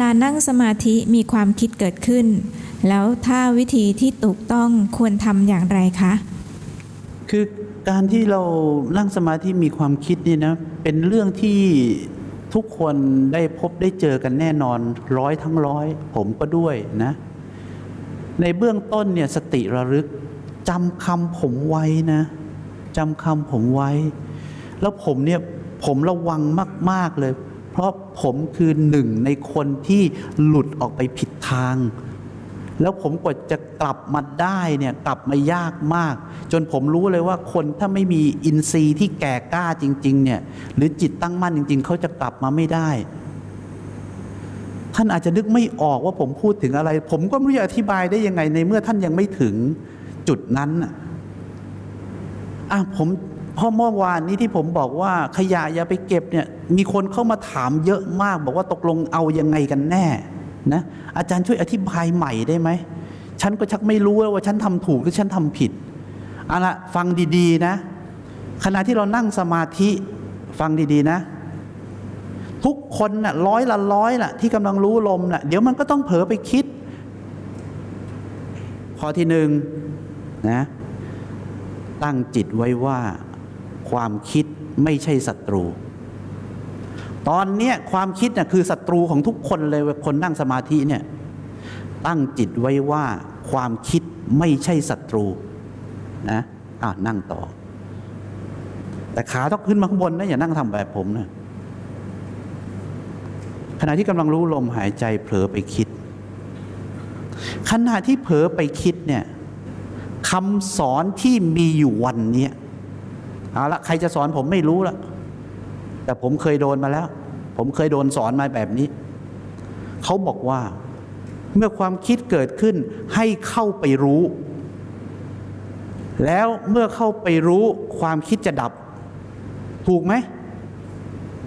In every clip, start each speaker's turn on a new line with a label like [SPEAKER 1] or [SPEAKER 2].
[SPEAKER 1] ลานั่งสมาธิมีความคิดเกิดขึ้น แล้วถ้าวิธีที่ถูกต้องควรทำอย่างไรคะ
[SPEAKER 2] คือการที่เรานั่งสมาธิมีความคิดนี่นะเป็นเรื่องที่ทุกคนได้พบได้เจอกันแน่นอนร้อยทั้งร้อย ผมก็ด้วยนะ ในเบื้องต้นเนี่ยสติระลึกจำคำผมไว้นะจำคำผมไว้ แล้วผมเนี่ยผมระวังมาก ๆ เลย ราะผมคือหนึ่งในคนที่หลุดออกไปผิดทาง แล้วผมกว่าจะกลับมาได้เนี่ยกลับมายากมาก จนผมรู้เลยว่าคนถ้าไม่มีอินทรีย์ที่แก่กล้าจริง ๆ เนี่ยหรือจิตตั้งมั่นจริง ๆ เขาจะกลับมาไม่ได้ท่านอาจจะนึกไม่ออกว่าผมพูดถึงอะไร ผมก็ไม่รู้จะอธิบายได้ยังไงในเมื่อท่านยังไม่ถึงจุดนั้นน่ะอะผม เพราะเมื่อวานนี้ที่ผมบอกว่าขยะอย่าไปเก็บเนี่ยมีคนเข้ามาถามเยอะมาก บอกว่าตกลงเอายังไงกันแน่นะอาจารย์ช่วยอธิบายใหม่ได้ไหมฉันก็ชักไม่รู้แล้วว่าฉันทำถูกหรือฉันทำผิดเอาละฟังดีๆนะ ขณะที่เรานั่งสมาธิฟังดีๆนะ ทุกคนน่ะร้อยละร้อยน่ะที่กำลังรู้ลมน่ะเดี๋ยวมันก็ต้องเผลอไปคิด ข้อที่หนึ่งนะตั้งจิตไว้ว่า ความคิดไม่ใช่ศัตรู ตอนนี้ความคิดน่ะคือศัตรูของทุกคนเลยคนนั่งสมาธิเนี่ยตั้งจิตไว้ว่าความคิดไม่ใช่ศัตรูนะอ่านั่งต่อ แต่ขาต้องขึ้นมาข้างบนนะอย่านั่งทำแบบผมนะขณะที่กำลังรู้ลมหายใจเผลอไปคิด ขณะที่เผลอไปคิดเนี่ยคำสอนที่มีอยู่วันนี้ เอาละใครจะสอนผมไม่รู้ละแต่ผมเคยโดนมาแล้ว ผมเคยโดนสอนมาแบบนี้ เขาบอกว่า เมื่อความคิดเกิดขึ้นให้เข้าไปรู้ แล้วเมื่อเข้าไปรู้ความคิดจะดับ ถูกไหม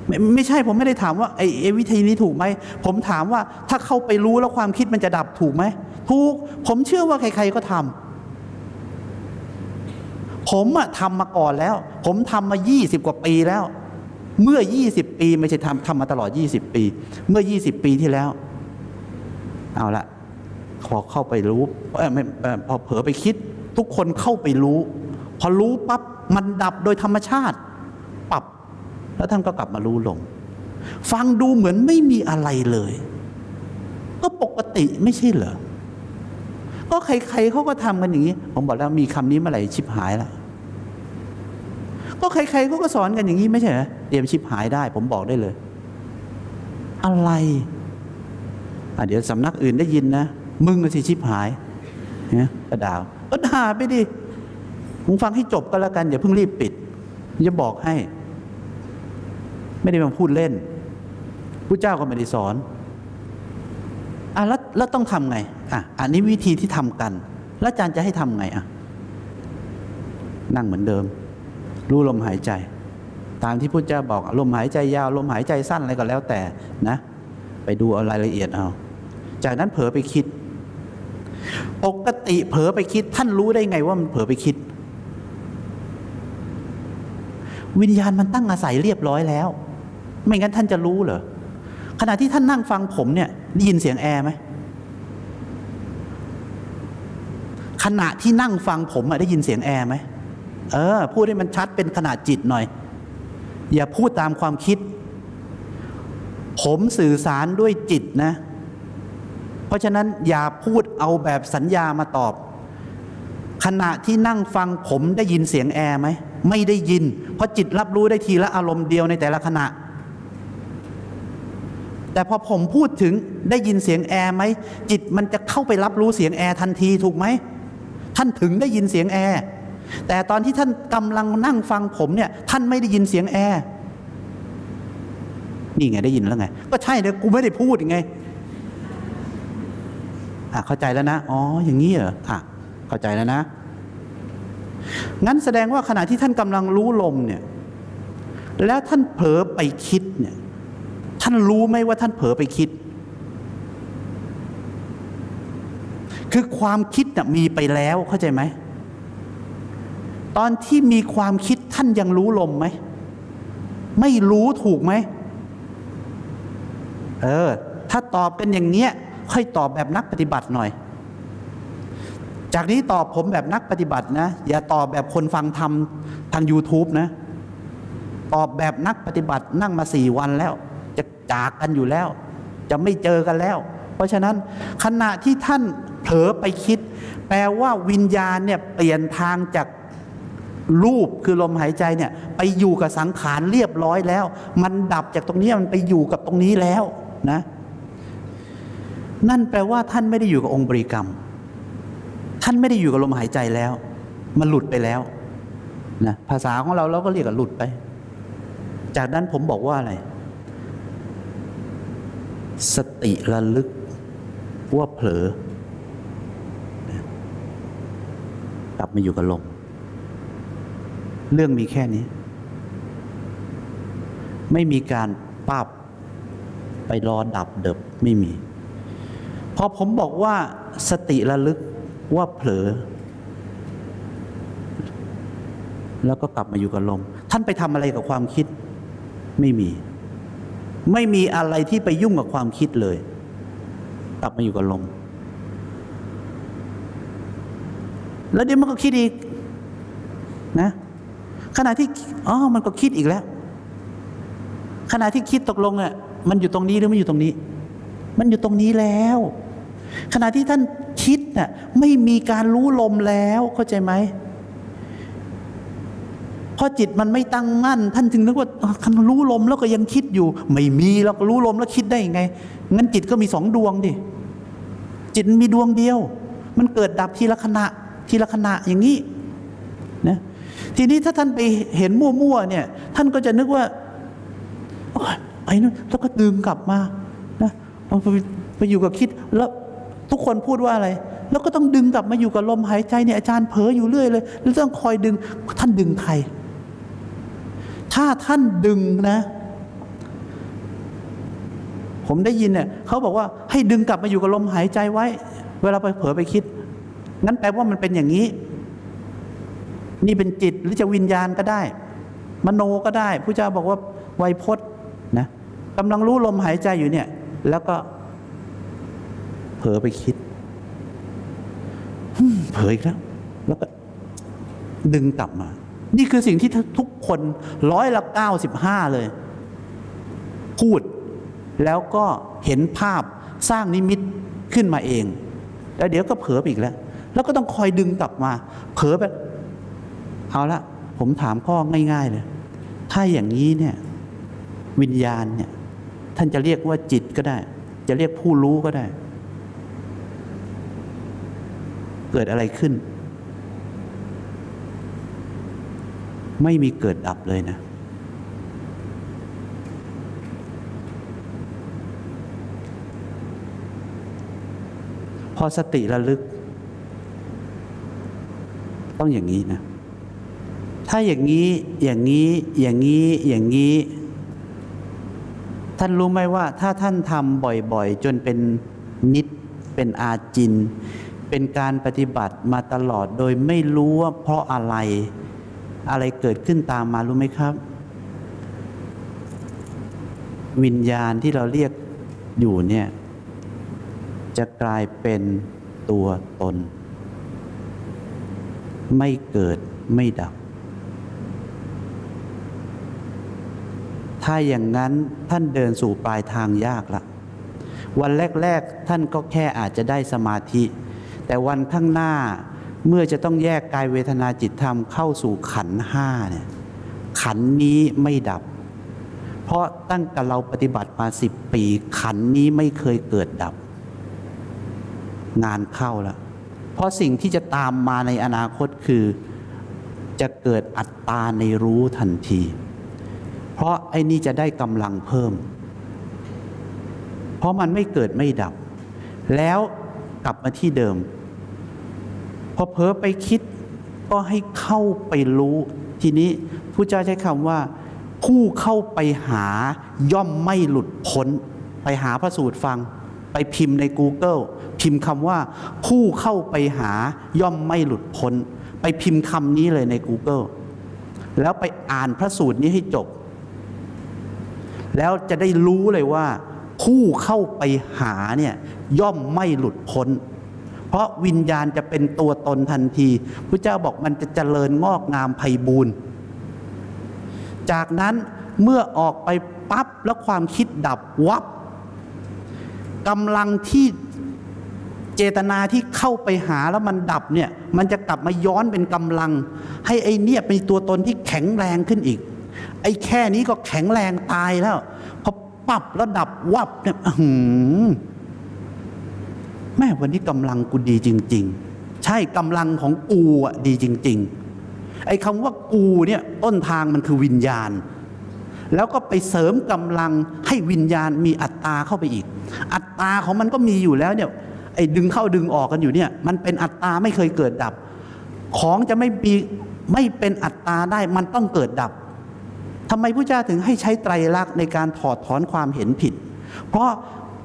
[SPEAKER 2] ไม่ไม่ใช่ผมไม่ได้ถามว่าไอ้ไอ้วิธีนี้ถูกไหม ผมถามว่าถ้าเข้าไปรู้แล้วความคิดมันจะดับถูกไหมถูก ผมเชื่อว่าใคร ๆก็ทำ ผมอะทำมาก่อนแล้ว ผมทำมา 20 กว่าปีแล้ว เมื่อ 20 ปีไม่ใช่ทำทำมาตลอด 20 ปี เมื่อ 20 ปีที่แล้ว เอาละพอเข้าไปรู้ไม่พอเผลอไปคิด ทุกคนเข้าไปรู้ พอรู้ปั๊บมันดับโดยธรรมชาติ ปรับ แล้วท่านก็กลับมารู้ลง ฟังดูเหมือนไม่มีอะไรเลย ก็ปกติไม่ใช่เหรอก็ใครๆเขาก็ทำกันอย่างนี้ ผมบอกแล้วมีคำนี้เมื่อไหร่ชิบหายละ ก็ใครๆเขาก็สอนกันอย่างนี้ไม่ใช่เหรอเตรียมชิบหายได้ ผมบอกได้เลย อะไรอะเดี๋ยวสำนักอื่นได้ยินนะ มึงก็สิชิบหายเนี่ยกระดาวก็ด่าไปดิมึงฟังให้จบก็แล้วกันอย่าเพิ่งรีบปิดจะบอกให้ ไม่ได้มาพูดเล่นผู้เจ้าก็ไม่ได้สอนอะแล้วแล้วต้องทำไงอะอันนี้วิธีที่ทำกัน แล้วอาจารย์จะให้ทำไงอะนั่งเหมือนเดิม รู้ลมหายใจ ตามที่พุทธเจ้าบอกลมหายใจยาวลมหายใจสั้นอะไรก็แล้วแต่นะ ไปดูเอารายละเอียดเอา จากนั้นเผลอไปคิด ปกติเผลอไปคิด ท่านรู้ได้ไงว่ามันเผลอไปคิด วิญญาณมันตั้งอาศัยเรียบร้อยแล้ว ไม่งั้นท่านจะรู้เหรอขณะที่ท่านนั่งฟังผมเนี่ยได้ยินเสียงแอร์ไหมขณะที่นั่งฟังผมได้ยินเสียงแอร์ไหม เออ พูดให้มันชัดเป็นขนาดจิตหน่อย อย่าพูดตามความคิด ผมสื่อสารด้วยจิตนะ เพราะฉะนั้นอย่าพูดเอาแบบสัญญามาตอบ ขณะที่นั่งฟังผมได้ยินเสียงแอร์ไหม ไม่ได้ยิน เพราะจิตรับรู้ได้ทีละอารมณ์เดียวในแต่ละขณะแต่พอผมพูดถึงได้ยินเสียงแอร์ไหมจิตมันจะเข้าไปรับรู้เสียงแอร์ทันทีถูกไหม ท่านถึงได้ยินเสียงแอร์ แต่ตอนที่ท่านกำลังนั่งฟังผมเนี่ย ท่านไม่ได้ยินเสียงแอร์นี่ไงได้ยินแล้วไง ก็ใช่เลยกูไม่ได้พูดไงอะเข้าใจแล้วนะอ๋ออย่างนี้เหรออะเข้าใจแล้วนะงั้นแสดงว่าขณะที่ท่านกำลังรู้ลมเนี่ยแล้วท่านเผลอไปคิดเนี่ย ท่านรู้ไหมว่าท่านเผลอไปคิด คือความคิดน่ะมีไปแล้วเข้าใจไหม ตอนที่มีความคิดท่านยังรู้ลมไหม ไม่รู้ถูกไหม เออ ถ้าตอบกันอย่างเนี้ย ค่อยตอบแบบนักปฏิบัติหน่อย จากนี้ตอบผมแบบนักปฏิบัตินะ อย่าตอบแบบคนฟังธรรมทาง YouTube นะ ตอบแบบนักปฏิบัตินั่งมาสี่วันแล้ว จะจากกันอยู่แล้ว จะไม่เจอกันแล้ว เพราะฉะนั้นขณะที่ท่านเผลอไปคิด แปลว่าวิญญาณเนี่ยเปลี่ยนทางจาก รูปคือลมหายใจเนี่ย ไปอยู่กับสังขารเรียบร้อยแล้ว มันดับจากตรงนี้มันไปอยู่กับตรงนี้แล้วนะ นั่นแปลว่าท่านไม่ได้อยู่กับองค์บริกรรม ท่านไม่ได้อยู่กับลมหายใจแล้ว มันหลุดไปแล้วนะภาษาของเราเราก็เรียกว่าหลุดไป จากนั้นผมบอกว่าอะไร สติระลึกว่าเผลอกลับมาอยู่กับลม เรื่องมีแค่นี้ ไม่มีการปับไปรอดับเดิบไม่มี พอผมบอกว่าสติระลึกว่าเผลอ แล้วก็กลับมาอยู่กับลม ท่านไปทำอะไรกับความคิด ไม่มี ไม่มีอะไรที่ไปยุ่งกับความคิดเลย กลับมาอยู่กับลม แล้วเดี๋ยวมันก็คิดอีกนะ ขณะที่อ๋อมันก็คิดอีกแล้ว ขณะที่คิดตกลงอะมันอยู่ตรงนี้หรือมันอยู่ตรงนี้ มันอยู่ตรงนี้แล้ว ขณะที่ท่านคิดน่ะไม่มีการรู้ลมแล้วเข้าใจไหมเพราะจิตมันไม่ตั้งมั่น ท่านจึงนึกว่าอะคันรู้ลมแล้วก็ยังคิดอยู่ ไม่มีแล้วรู้ลมแล้วคิดได้ยังไงงั้นจิตก็มีสองดวงดิจิตมีดวงเดียว มันเกิดดับทีละขณะทีละขณะอย่างนี้นะ ทีนี้ถ้าท่านไปเห็นมั่วๆเนี่ย ท่านก็จะนึกว่าไอ้นั่นแล้วก็ดึงกลับมานะไปไปอยู่กับคิดแล้วทุกคนพูดว่าอะไร แล้วก็ต้องดึงกลับมาอยู่กับลมหายใจเนี่ยอาจารย์เผลออยู่เรื่อยเลยแล้วต้องคอยดึงท่านดึงใคร ถ้าท่านดึงนะ ผมได้ยินเนี่ยเขาบอกว่าให้ดึงกลับมาอยู่กับลมหายใจไว้ เวลาไปเผลอไปคิดงั้นแปลว่ามันเป็นอย่างนี้ นี่เป็นจิตหรือจะวิญญาณก็ได้ มโนก็ได้ผู้เจ้าบอกว่าไวยพจน์นะกำลังรู้ลมหายใจอยู่เนี่ย แล้วก็เผลอไปคิดเผลออีกแล้วแล้วก็ดึงกลับมา นี่คือสิ่งที่ทุกคนร้อยละเก้าสิบห้าเลย พูดแล้วก็เห็นภาพสร้างนิมิตขึ้นมาเอง แล้วเดี๋ยวก็เผลอไปอีกแล้ว แล้วก็ต้องคอยดึงกลับมา เผลอไป เอาละผมถามข้อง่าย ๆ เลย ถ้าอย่างนี้เนี่ยวิญญาณเนี่ยท่านจะเรียกว่าจิตก็ได้ จะเรียกผู้รู้ก็ได้ เกิดอะไรขึ้น ไม่มีเกิดดับเลยนะ พอสติระลึก ต้องอย่างนี้นะ ถ้าอย่างนี้อย่างนี้อย่างนี้อย่างนี้ ท่านรู้ไหมว่า ถ้าท่านทำบ่อยๆ จนเป็นนิดเป็นอาจิน เป็นการปฏิบัติมาตลอดโดยไม่รู้ว่าเพราะอะไร อะไรเกิดขึ้นตามมารู้ไหมครับ วิญญาณที่เราเรียกอยู่เนี่ย จะกลายเป็นตัวตน ไม่เกิดไม่ดับ ถ้าอย่างนั้นท่านเดินสู่ปลายทางยากละวันแรก ๆ ท่านก็แค่อาจจะได้สมาธิ แต่วันข้างหน้าเมื่อจะต้องแยกกายเวทนาจิตธรรมเข้าสู่ขันห้าเนี่ยขันนี้ไม่ดับ เพราะตั้งแต่เราปฏิบัติมาสิบปี ขันนี้ไม่เคยเกิดดับ งานเข้าแล้วเพราะสิ่งที่จะตามมาในอนาคตคือ จะเกิดอัตตาในรู้ทันที เพราะไอ้นี่จะได้กำลังเพิ่ม เพราะมันไม่เกิดไม่ดับ แล้วกลับมาที่เดิม พอเผลอไปคิดก็ให้เข้าไปรู้ ทีนี้ผู้เจ้าใช้คำว่า ผู้เข้าไปหาย่อมไม่หลุดพ้น ไปหาพระสูตรฟัง ไปพิมพ์ใน Google พิมพ์คำว่า ผู้เข้าไปหาย่อมไม่หลุดพ้น ไปพิมพ์คำนี้เลยใน Google แล้วไปอ่านพระสูตรนี้ให้จบ แล้วจะได้รู้เลยว่า ผู้เข้าไปหาเนี่ยย่อมไม่หลุดพ้น เพราะวิญญาณจะเป็นตัวตนทันทีพระเจ้าบอกมันจะเจริญงอกงามไพบูรณ์จากนั้นเมื่อออกไปปั๊บแล้วความคิดดับวับกำลังที่เจตนาที่เข้าไปหาแล้วมันดับเนี่ยมันจะกลับมาย้อนเป็นกำลัง ให้ไอ้เนี่ยเป็นตัวตนที่แข็งแรงขึ้นอีก ไอ้แค่นี้ก็แข็งแรงตายแล้วพอปับแล้วดับวับเนี่ยหือแม่วันนี้กำลังกูดีจริง ๆ ใช่กำลังของกูอะดีจริง ๆ ไอ้คำว่ากูเนี่ยต้นทางมันคือวิญญาณ แล้วก็ไปเสริมกำลังให้วิญญาณมีอัตตาเข้าไปอีก อัตตาของมันก็มีอยู่แล้วเนี่ยไอ้ดึงเข้าดึงออกกันอยู่เนี่ย มันเป็นอัตตาไม่เคยเกิดดับ ของจะไม่มีไม่เป็นอัตตาได้มันต้องเกิดดับ ทำไมพระเจ้าถึงให้ใช้ไตรลักษณ์ในการถอดถอนความเห็นผิด เพราะ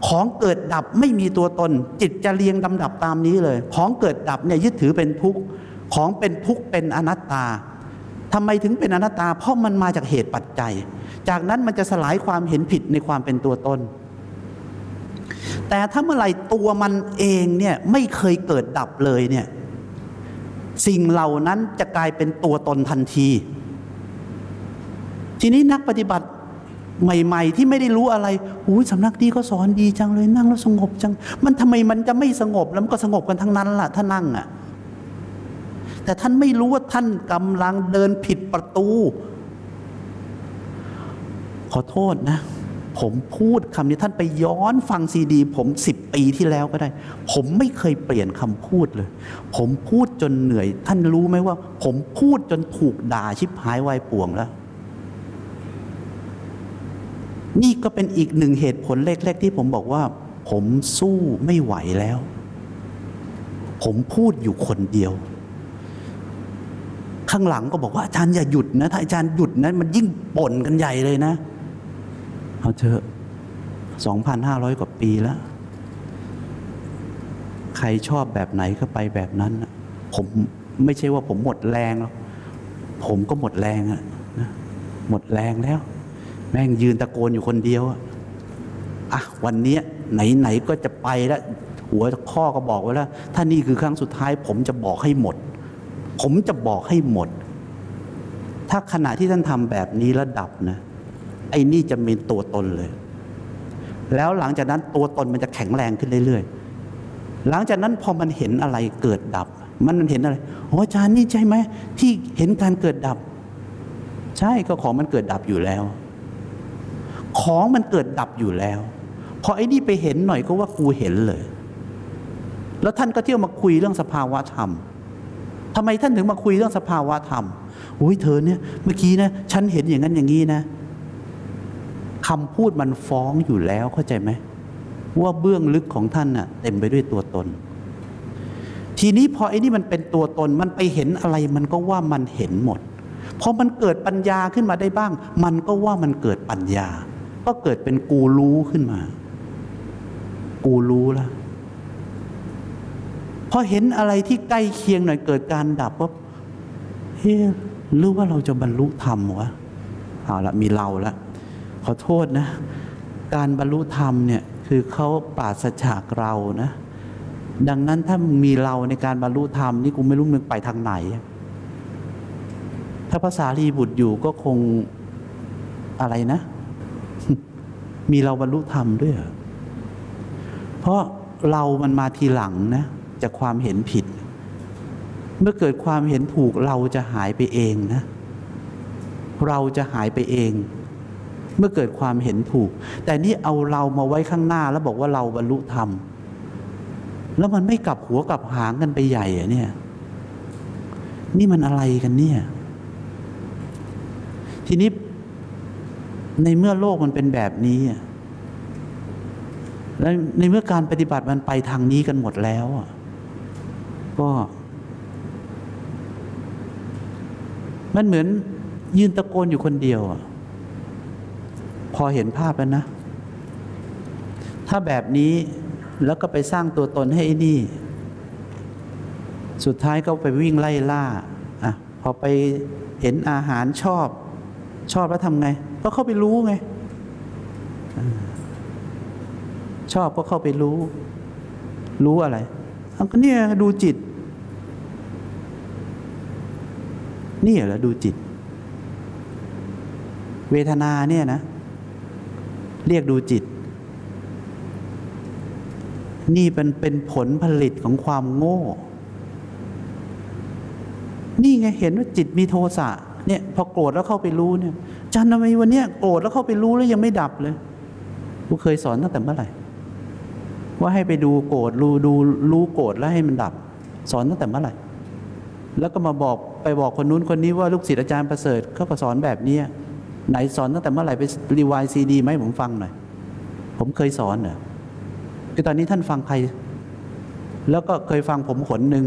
[SPEAKER 2] ของเกิดดับไม่มีตัวตน จิตจะเรียงลำดับตามนี้เลย ของเกิดดับเนี่ยยึดถือเป็นทุกข์ของเป็นทุกข์เป็นอนัตตาทำไมถึงเป็นอนัตตา เพราะมันมาจากเหตุปัจจัย จากนั้นมันจะสลายความเห็นผิดในความเป็นตัวตนแต่ถ้าเมื่อไหร่ตัวมันเองเนี่ยไม่เคยเกิดดับเลยเนี่ยสิ่งเหล่านั้นจะกลายเป็นตัวตนทันที ทีนี้นักปฏิบัติใหม่ ๆ ที่ไม่ได้รู้อะไรอุ้ยสำนักนี้ก็สอนดีจังเลยนั่งแล้วสงบจัง มันทำไมมันจะไม่สงบแล้วมันก็สงบกันทั้งนั้นล่ะ ถ้านั่งอะ แต่ท่านไม่รู้ว่าท่านกำลังเดินผิดประตู ขอโทษนะ ผมพูดคำนี้ท่านไปย้อนฟังซีดี ผมสิบปีที่แล้วก็ได้ ผมไม่เคยเปลี่ยนคำพูดเลย ผมพูดจนเหนื่อย ท่านรู้ไหมว่า ผมพูดจนถูกด่าชิบหายวายป่วงแล้ว นี่ก็เป็นอีกหนึ่งเหตุผลเล็กๆที่ผมบอกว่า ผมสู้ไม่ไหวแล้ว ผมพูดอยู่คนเดียว ข้างหลังก็บอกว่าอาจารย์อย่าหยุดนะถ้าอาจารย์หยุดนะมันยิ่งป่นกันใหญ่เลยนะ เอาเถอะสองพันห้าร้อยกว่าปีแล้ว ใครชอบแบบไหนก็ไปแบบนั้น ผมไม่ใช่ว่าผมหมดแรงหรอกผมก็หมดแรงอะหมดแรงแล้ว แม่งยืนตะโกนอยู่คนเดียวอะอะวันนี้ไหนๆก็จะไปแล้วหัวข้อก็บอกไว้แล้วถ้านี่คือครั้งสุดท้าย ผมจะบอกให้หมด ผมจะบอกให้หมด ถ้าขณะที่ท่านทำแบบนี้แล้วดับนะ ไอ้นี่จะมีตัวตนเลย แล้วหลังจากนั้นตัวตนมันจะแข็งแรงขึ้นเรื่อยๆ หลังจากนั้นพอมันเห็นอะไรเกิดดับ มันมันเห็นอะไรโอ้อาจารย์นี่ใช่ไหมที่เห็นการเกิดดับ ใช่ก็ของมันเกิดดับอยู่แล้ว ของมันเกิดดับอยู่แล้ว พอไอ้นี่ไปเห็นหน่อยก็ว่ากูเห็นเลย แล้วท่านก็เที่ยวมาคุยเรื่องสภาวะธรรมทำไมท่านถึงมาคุยเรื่องสภาวะธรรมโอ้ยเธอเนี่ยเมื่อกี้นะฉันเห็นอย่างนั้นอย่างนี้นะคำพูดมันฟ้องอยู่แล้วเข้าใจไหมว่าเบื้องลึกของท่านน่ะเต็มไปด้วยตัวตน ทีนี้พอไอ้นี่มันเป็นตัวตนมันไปเห็นอะไรมันก็ว่ามันเห็นหมดพอมันเกิดปัญญาขึ้นมาได้บ้าง มันก็ว่ามันเกิดปัญญา ก็เกิดเป็นกูรู้ขึ้นมา กูรู้ล้วพอเห็นอะไรที่ใกล้เคียงหน่อยเกิดการดับว่าเฮ้ยหรือว่าเราจะบรรลุธรรมวะเอาละมีเราละขอโทษนะ การบรรลุธรรมเนี่ยคือเขาปราศจากเรานะ ดังนั้นถ้ามีเราในการบรรลุธรรมนี่กูไม่รู้มึงไปทางไหน ถ้าภาษารีบุตรอยู่ก็คงอะไรนะ มีเราบรรลุธรรมด้วยเหรอเพราะเรามันมาทีหลังนะ จากความเห็นผิด เมื่อเกิดความเห็นถูกเราจะหายไปเองนะ เราจะหายไปเอง เมื่อเกิดความเห็นถูก แต่นี่เอาเรามาไว้ข้างหน้าแล้วบอกว่าเราบรรลุธรรม แล้วมันไม่กลับหัวกลับหางกันไปใหญ่อะเนี่ย นี่มันอะไรกันเนี่ย ทีนี้ ในเมื่อโลกมันเป็นแบบนี้ และในเมื่อการปฏิบัติมันไปทางนี้กันหมดแล้วก็มันเหมือนยืนตะโกนอยู่คนเดียวอพอเห็นภาพแล้วนะ ถ้าแบบนี้แล้วก็ไปสร้างตัวตนให้ไอ้นี่ สุดท้ายก็ไปวิ่งไล่ล่า อะ พอไปเห็นอาหารชอบ ชอบแล้วทำไง ก็เข้าไปรู้ไง ชอบก็เข้าไปรู้ รู้อะไรอาก็เนี่ยดูจิต นี่เหรอดูจิต เวทนาเนี่ยนะ เรียกดูจิต นี่เป็นเป็นผลผลิตของความโง่ นี่ไงเห็นว่าจิตมีโทสะเนี่ย พอโกรธแล้วเข้าไปรู้เนี่ย จันทำไมวันนี้โกรธแล้วเข้าไปรู้แล้วยังไม่ดับเลยกูเคยสอนตั้งแต่เมื่อไหร่ ว่าให้ไปดูโกรธรู้ดูรู้โกรธแล้วให้มันดับ สอนตั้งแต่เมื่อไหร่ แล้วก็มาบอกไปบอกคนนู้นคนนี้ว่าลูกศิษย์อาจารย์ประเสริฐเขาก็สอนแบบเนี้ไหนสอนตั้งแต่เมื่อไหร่ไปรีวายซีดีไหมผมฟังหน่อยผมเคยสอนเหรอคือตอนนี้ท่านฟังใคร แล้วก็เคยฟังผมขนหนึ่ง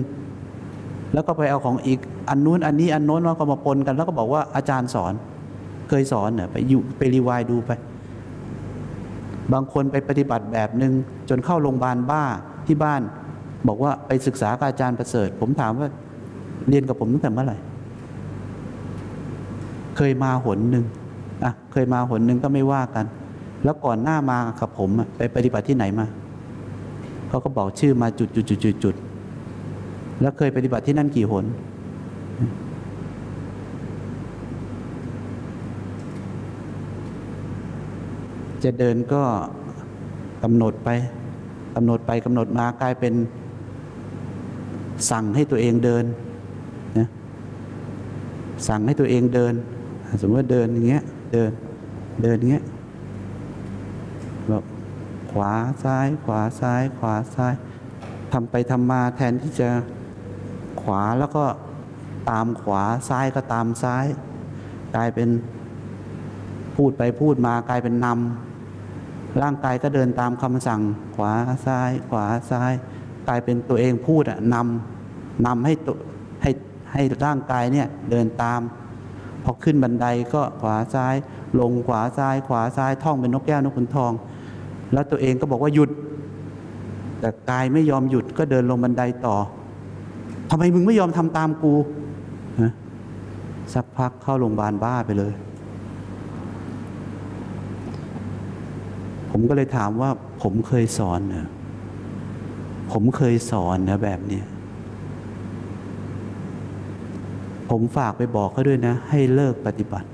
[SPEAKER 2] แล้วก็ไปเอาของอีกอันนู้นอันนี้อันโน้นมาก็มาปนกัน แล้วก็บอกว่าอาจารย์สอน เคยสอนเหรอไปอยู่ไปรีวายดูไป บางคนไปปฏิบัติแบบหนึ่งจนเข้าโรงพยาบาลบ้าที่บ้าน บอกว่าไปศึกษากับอาจารย์ประเสริฐ ผมถามว่าเรียนกับผมตั้งแต่เมื่อไหร่ เคยมาหนหนึ่งอะเคยมาหนหนึ่งก็ไม่ว่ากัน แล้วก่อนหน้ามากับผมไปปฏิบัติที่ไหนมาเขาก็บอกชื่อมาจุดจุดจุดจุดจุดแล้วเคยปฏิบัติที่นั่นกี่หน จะเดินก็กำหนดไปกำหนดไปกำหนดมากลายเป็นสั่งให้ตัวเองเดินนะสั่งให้ตัวเองเดิน สมมติว่าเดินอย่างเงี้ยเดินเดินอย่างเงี้ยแบบขวาซ้าย ขวาซ้าย ขวาซ้ายทำไปทำมาแทนที่จะขวาแล้วก็ตามขวาซ้ายก็ตามซ้าย กลายเป็นพูดไปพูดมากลายเป็นนำ ร่างกายก็เดินตามคำสั่ง ขวาซ้าย ขวาซ้าย กลายเป็นตัวเองพูดอะนำนำให้ตัวให้ให้ร่างกายเนี่ยเดินตาม พอขึ้นบันไดก็ขวาซ้าย ลงขวาซ้าย ขวาซ้ายท่องเป็นนกแก้วนกขุนทอง แล้วตัวเองก็บอกว่าหยุด แต่กายไม่ยอมหยุดก็เดินลงบันไดต่อทำไมมึงไม่ยอมทำตามกูสักพักเข้าโรงพยาบาลบ้าไปเลย ผมก็เลยถามว่าผมเคยสอนเนอะผมเคยสอนนะแบบเนี้ยผมฝากไปบอกเขาด้วยนะ ให้เลิกปฏิบัติ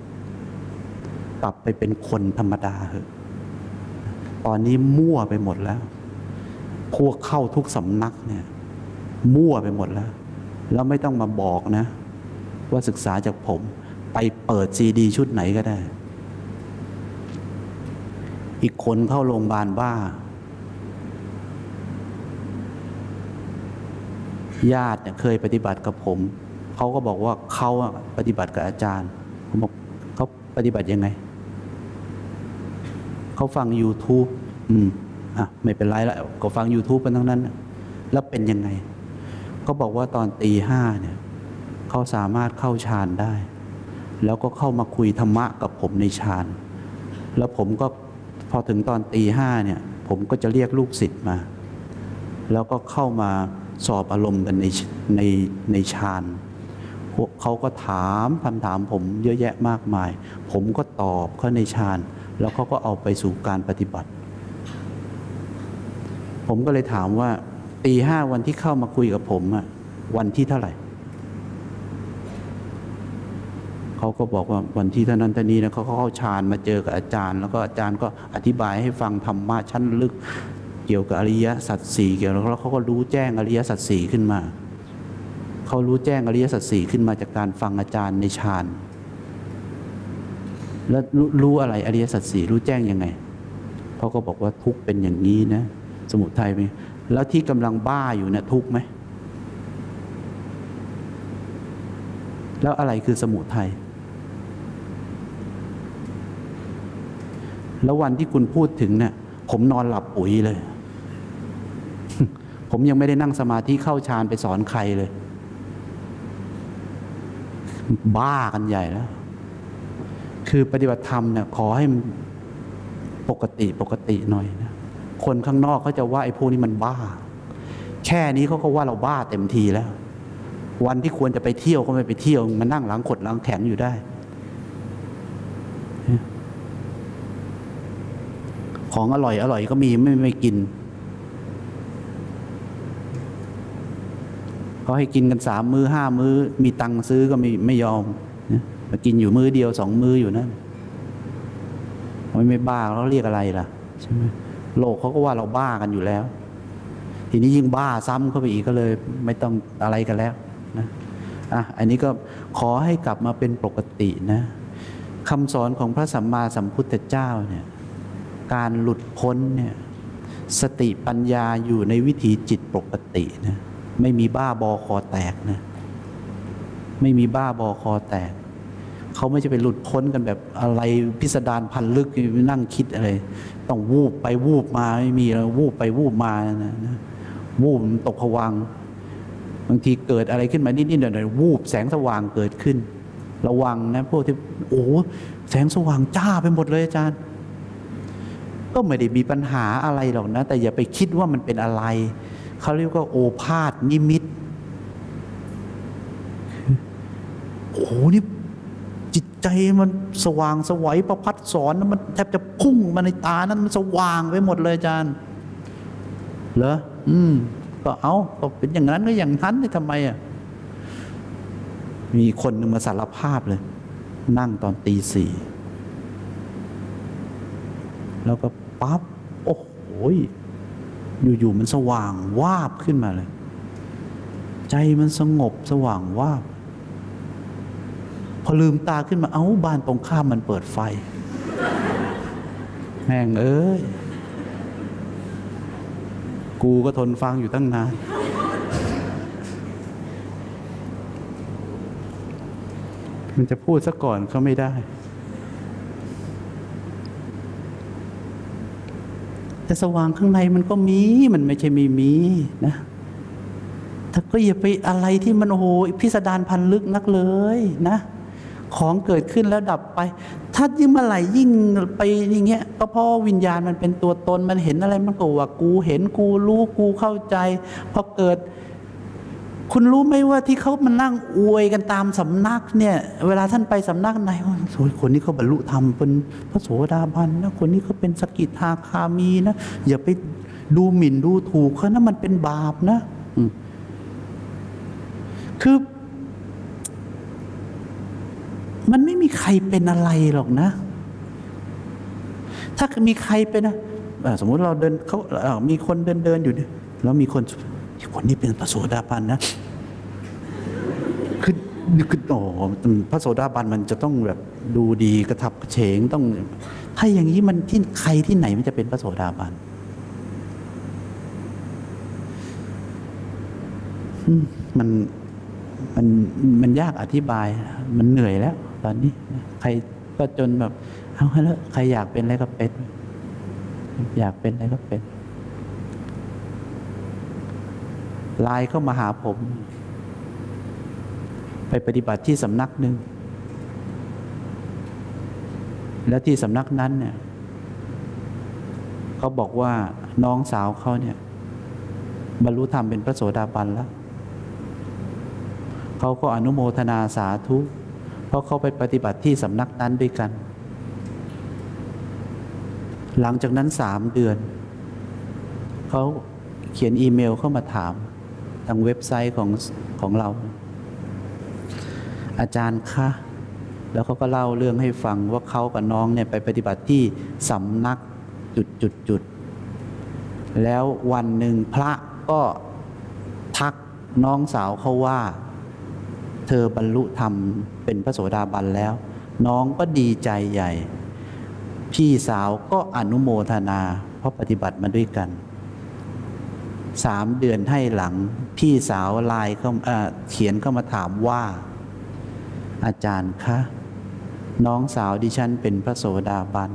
[SPEAKER 2] กลับไปเป็นคนธรรมดาเถอะตอนนี้มั่วไปหมดแล้ว พวกเข้าทุกสำนักเนี่ย มั่วไปหมดแล้ว แล้วไม่ต้องมาบอกนะ ว่าศึกษาจากผม ไปเปิดซีดีชุดไหนก็ได้ อีกคนเข้าโรงพยาบาลบ้า ญาติเนี่ยเคยปฏิบัติกับผม เขาก็บอกว่าเขาปฏิบัติกับอาจารย์ ผมบอกเขาปฏิบัติยังไง เขาฟัง YouTube อืมอะไม่เป็นไรแล้วก็ฟัง YouTube กันทั้งนั้น แล้วเป็นยังไง ก็บอกว่าตอนตีห้าเนี่ยเขาสามารถเข้าฌานได้ แล้วก็เข้ามาคุยธรรมะกับผมในฌานแล้วผมก็ อถึงตอนตีห้าเนี่ยผมก็จะเรียกลูกศิษย์มา แล้วก็เข้ามาสอบอารมณ์กันในในในฌานเขาก็ถามคำถามผมเยอะแยะมากมาย ผมก็ตอบเขาในฌานแล้วเขาก็เอาไปสู่การปฏิบัติ ผมก็เลยถามว่าตีห้าวันที่เข้ามาคุยกับผมอะวันที่เท่าไหร่ เขาก็บอกว่าวันที่ท่านนั้นท่านี้นะเขาเข้าฌานมาเจอกับอาจารย์ แล้วก็อาจารย์ก็อธิบายให้ฟังธรรมะชั้นลึก เกี่ยวกับอริยสัจสี่เกี่ยวแล้วเขาก็รู้แจ้งอริยสัจสี่ขึ้นมาเขารู้แจ้งอริยสัจสี่ขึ้นมาจากการฟังอาจารย์ในฌานแล้วรู้รู้อะไรอริยสัจสี่รู้แจ้งยังไงเขาก็บอกว่าทุกเป็นอย่างนี้นะ สมุทัยไหมแล้วที่กำลังบ้าอยู่เนี่ยทุกไหมแล้วอะไรคือสมุทัย แล้ววันที่คุณพูดถึงเนี่ยผมนอนหลับปุ๋ยเลย ผมยังไม่ได้นั่งสมาธิเข้าฌานไปสอนใครเลย บ้ากันใหญ่แล้ว คือปฏิบัติธรรมเนี่ยขอให้มันปกติปกติหน่อยนะคนข้างนอกเขาจะว่าไอ้พวกนี้มันบ้า แค่นี้เขาก็ว่าเราบ้าเต็มทีแล้ว วันที่ควรจะไปเที่ยวก็ไม่ไปเที่ยวมานั่งหลังขดหลังแข็งอยู่ได้ ของอร่อยอร่อยก็มีไม่ไม่กินเขาให้กินกันสามมือ้อห้ามื้อ มีตังค์ซื้อก็ไม่ไม่ยอมนะมากินอยู่มื้อเดียวสองมื้ออยู่นั่นไม่ไม่บ้าเขาเรียกอะไรล่ะใช่ไหมโลกเขาก็ว่าเราบ้ากันอยู่แล้ว ทีนี้ยิ่งบ้าซ้ำเข้าไปอีกก็เลย ไม่ต้องอะไรกันแล้วนะอะอันนี้ก็ขอให้กลับมาเป็นปกตินะคำสอนของพระสัมมาสัมพุทธเจ้าเนี่ย การหลุดพ้นเนี่ยสติปัญญาอยู่ในวิถีจิตปกตินะไม่มีบ้าบอคอแตกนะไม่มีบ้าบอคอแตก เขาไม่จะไปหลุดพ้นกันแบบอะไรพิสดารพันลึกนั่งคิดอะไร ต้องวูบไปวูบมาไม่มีแล้ววูบไปวูบมานะนะวูบตกผวังบางทีเกิดอะไรขึ้นมานิดๆหน่อยๆวูบแสงสว่างเกิดขึ้น ระวังนะพวกที่โอ้แสงสว่างจ้าไปหมดเลยอาจารย์ ก็ไม่ได้มีปัญหาอะไรหรอกนะ แต่อย่าไปคิดว่ามันเป็นอะไร เขาเรียกว่าโอภาษนิมิตโอ้โหนี่จิตใจมันสว่างสวัยประพัดสอนนะมันแทบจะพุ่งมาในตานั้นมันสว่างไปหมดเลยอาจารย์เหรออืมก็เอาก็เป็นอย่างนั้นก็อย่างนั้นนี่ทำไมอะมีคนหนึ่งมาสารภาพเลย นั่งตอนตีสี่แล้วก็ ปั๊บโอ้โหอยู่ๆมันสว่างวาบขึ้นมาเลย ใจมันสงบสว่างวาบ พอลืมตาขึ้นมาเอ้าบ้านตรงข้ามมันเปิดไฟ แม่งเอ้ย กูก็ทนฟังอยู่ตั้งนานมันจะพูดซะก่อนก็ไม่ได้ แต่สว่างข้างในมันก็มีมันไม่ใช่ไม่มีนะแต่ก็อย่าไปอะไรที่มันโอ้โหพิสดารพันลึกนักเลยนะ ของเกิดขึ้นแล้วดับไป ถ้ายิ่งเมื่อไหร่ยิ่งไปอย่างเงี้ยก็เพราะวิญญาณมันเป็นตัวตนมันเห็นอะไรมันก็ว่ากูเห็นกูรู้กูเข้าใจพอเกิด คุณรู้ไหมว่าที่เขามานั่งอวยกันตามสำนักเนี่ยเวลาท่านไปสำนักไหนโอ้ยคนนี้เขาบรรลุธรรมเป็นพระโสดาบันนะคนนี้เขาเป็นสกิทาคามีนะอย่าไปดูหมิ่นดูถูกเขานะมันเป็นบาปนะคือ มันไม่มีใครเป็นอะไรหรอกนะ ถ้ามีใครเป็นนะสมมุติเราเดินเขาอ่ามีคนเดินเดินอยู่เนี่ยแล้วมีคน คนนี้เป็นพระโสดาบันนะคือคือโอ้พระโสดาบันมันจะต้องแบบดูดีกระทับกระเฉงต้องถ้าอย่างนี้มันที่ใครที่ไหนมันจะเป็นพระโสดาบันมมันมันมันยากอธิบาย มันเหนื่อยแล้ว ตอนนี้ ใครก็จนแบบ เอาให้แล้วใครอยากเป็นอะไรก็เป็น อยากเป็นอะไรก็เป็น ไลน์เข้ามาหาผม ไปปฏิบัติที่สำนักหนึ่ง แล้วที่สำนักนั้นเนี่ยเขาบอกว่าน้องสาวเขาเนี่ยบรรลุธรรมเป็นพระโสดาบันแล้ว เขาก็อนุโมทนาสาธุ เพราะเขาไปปฏิบัติที่สำนักนั้นด้วยกัน หลังจากนั้นสามเดือน เขาเขียนอีเมลเข้ามาถาม ทางเว็บไซต์ของของเรา อาจารย์คะแล้วเขาก็เล่าเรื่องให้ฟังว่าเขากับน้องเนี่ยไปปฏิบัติที่สำนักจุดจุดจุดแล้ววันหนึ่งพระก็ทักน้องสาวเขาว่า เธอบรรลุธรรมเป็นพระโสดาบันแล้ว น้องก็ดีใจใหญ่ พี่สาวก็อนุโมทนา เพราะปฏิบัติมาด้วยกัน สามเดือนให้หลัง พี่สาวไลน์เขาเอ่อเขียนเข้ามาถามว่า อาจารย์คะน้องสาวดิฉันเป็นพระโสดาบัน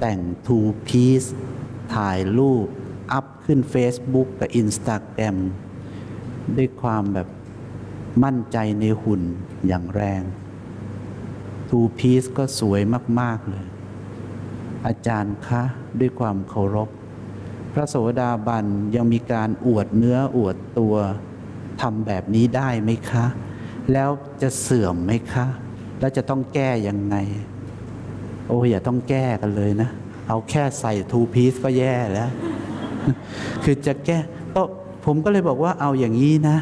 [SPEAKER 2] แต่งทูพีซถ่ายรูป อัพขึ้น Facebook กับ Instagram ด้วยความแบบมั่นใจในหุ่นอย่างแรง ทูพีซก็สวยมาก ๆ เลย อาจารย์คะ ด้วยความเคารพ ระโสดาบันยังมีการอวดเนื้ออวดตัวทำแบบนี้ได้ไหมคะ แล้วจะเสื่อมไหมคะ แล้วจะต้องแก้ยังไง โอ้ยอย่าต้องแก้กันเลยนะ เอาแค่ใส่ทูพีซก็แย่แล้ว คือจะแก้ก็ผมก็เลยบอกว่าเอาอย่างนี้นะ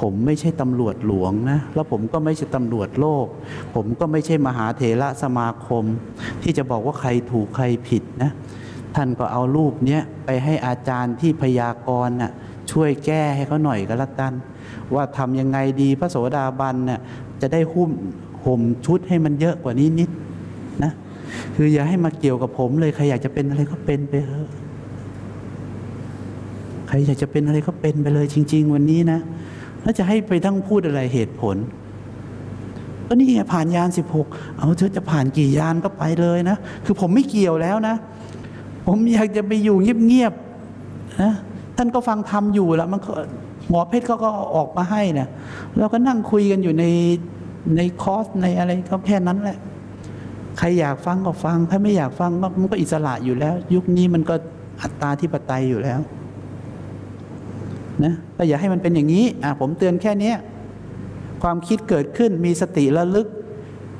[SPEAKER 2] ผมไม่ใช่ตำรวจหลวงนะ แล้วผมก็ไม่ใช่ตำรวจโลก ผมก็ไม่ใช่มหาเถระสมาคม ที่จะบอกว่าใครถูกใครผิดนะ ท่านก็เอารูปเนี้ยไปให้อาจารย์ที่พยากรณ์น่ะช่วยแก้ให้เขาหน่อยก็แล้วกัน ว่าทำยังไงดีพระโสดาบันน่ะจะได้หุ้มห่มชุดให้มันเยอะกว่านี้นิดนะคืออย่าให้มาเกี่ยวกับผมเลยใครอยากจะเป็นอะไรก็เป็นไปเถอะใครอยากจะเป็นอะไรก็เป็นไปเลยจริง ๆ วันนี้นะแล้วจะให้ไปทั้งพูดอะไรเหตุผลก็นี่ไงผ่านยานสิบหกเอาเธอจะผ่านกี่ยานก็ไปเลยนะ คือผมไม่เกี่ยวแล้วนะ ผมอยากจะไปอยู่เงียบๆนะท่านก็ฟังธรรมอยู่แล้วมันก็หมอเพชรเขาก็ออกมาให้นะเราก็นั่งคุยกันอยู่ในในคอร์สในอะไรก็แค่นั้นแหละ ใครอยากฟังก็ฟัง ถ้าไม่อยากฟังมันก็อิสระอยู่แล้ว ยุคนี้มันก็อัตตาธิปไตยอยู่แล้วนะก็อย่าให้มันเป็นอย่างนี้อะผมเตือนแค่นี้ความคิดเกิดขึ้นมีสติระลึก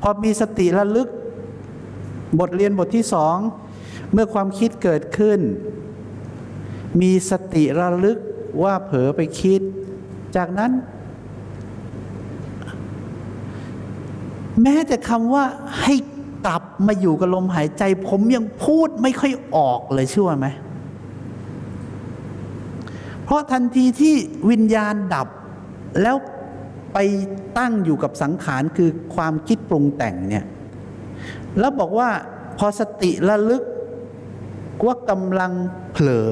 [SPEAKER 2] พอมีสติระลึก บทเรียนบทที่สอง เมื่อความคิดเกิดขึ้น มีสติระลึกว่าเผลอไปคิด จากนั้น แม้แต่คำว่าให้กลับมาอยู่กับลมหายใจ ผมยังพูดไม่ค่อยออกเลยเชื่อไหม เพราะทันทีที่วิญญาณดับแล้วไปตั้งอยู่กับสังขารคือความคิดปรุงแต่งเนี่ย แล้วบอกว่าพอสติระลึก ว่ากำลังเผลอ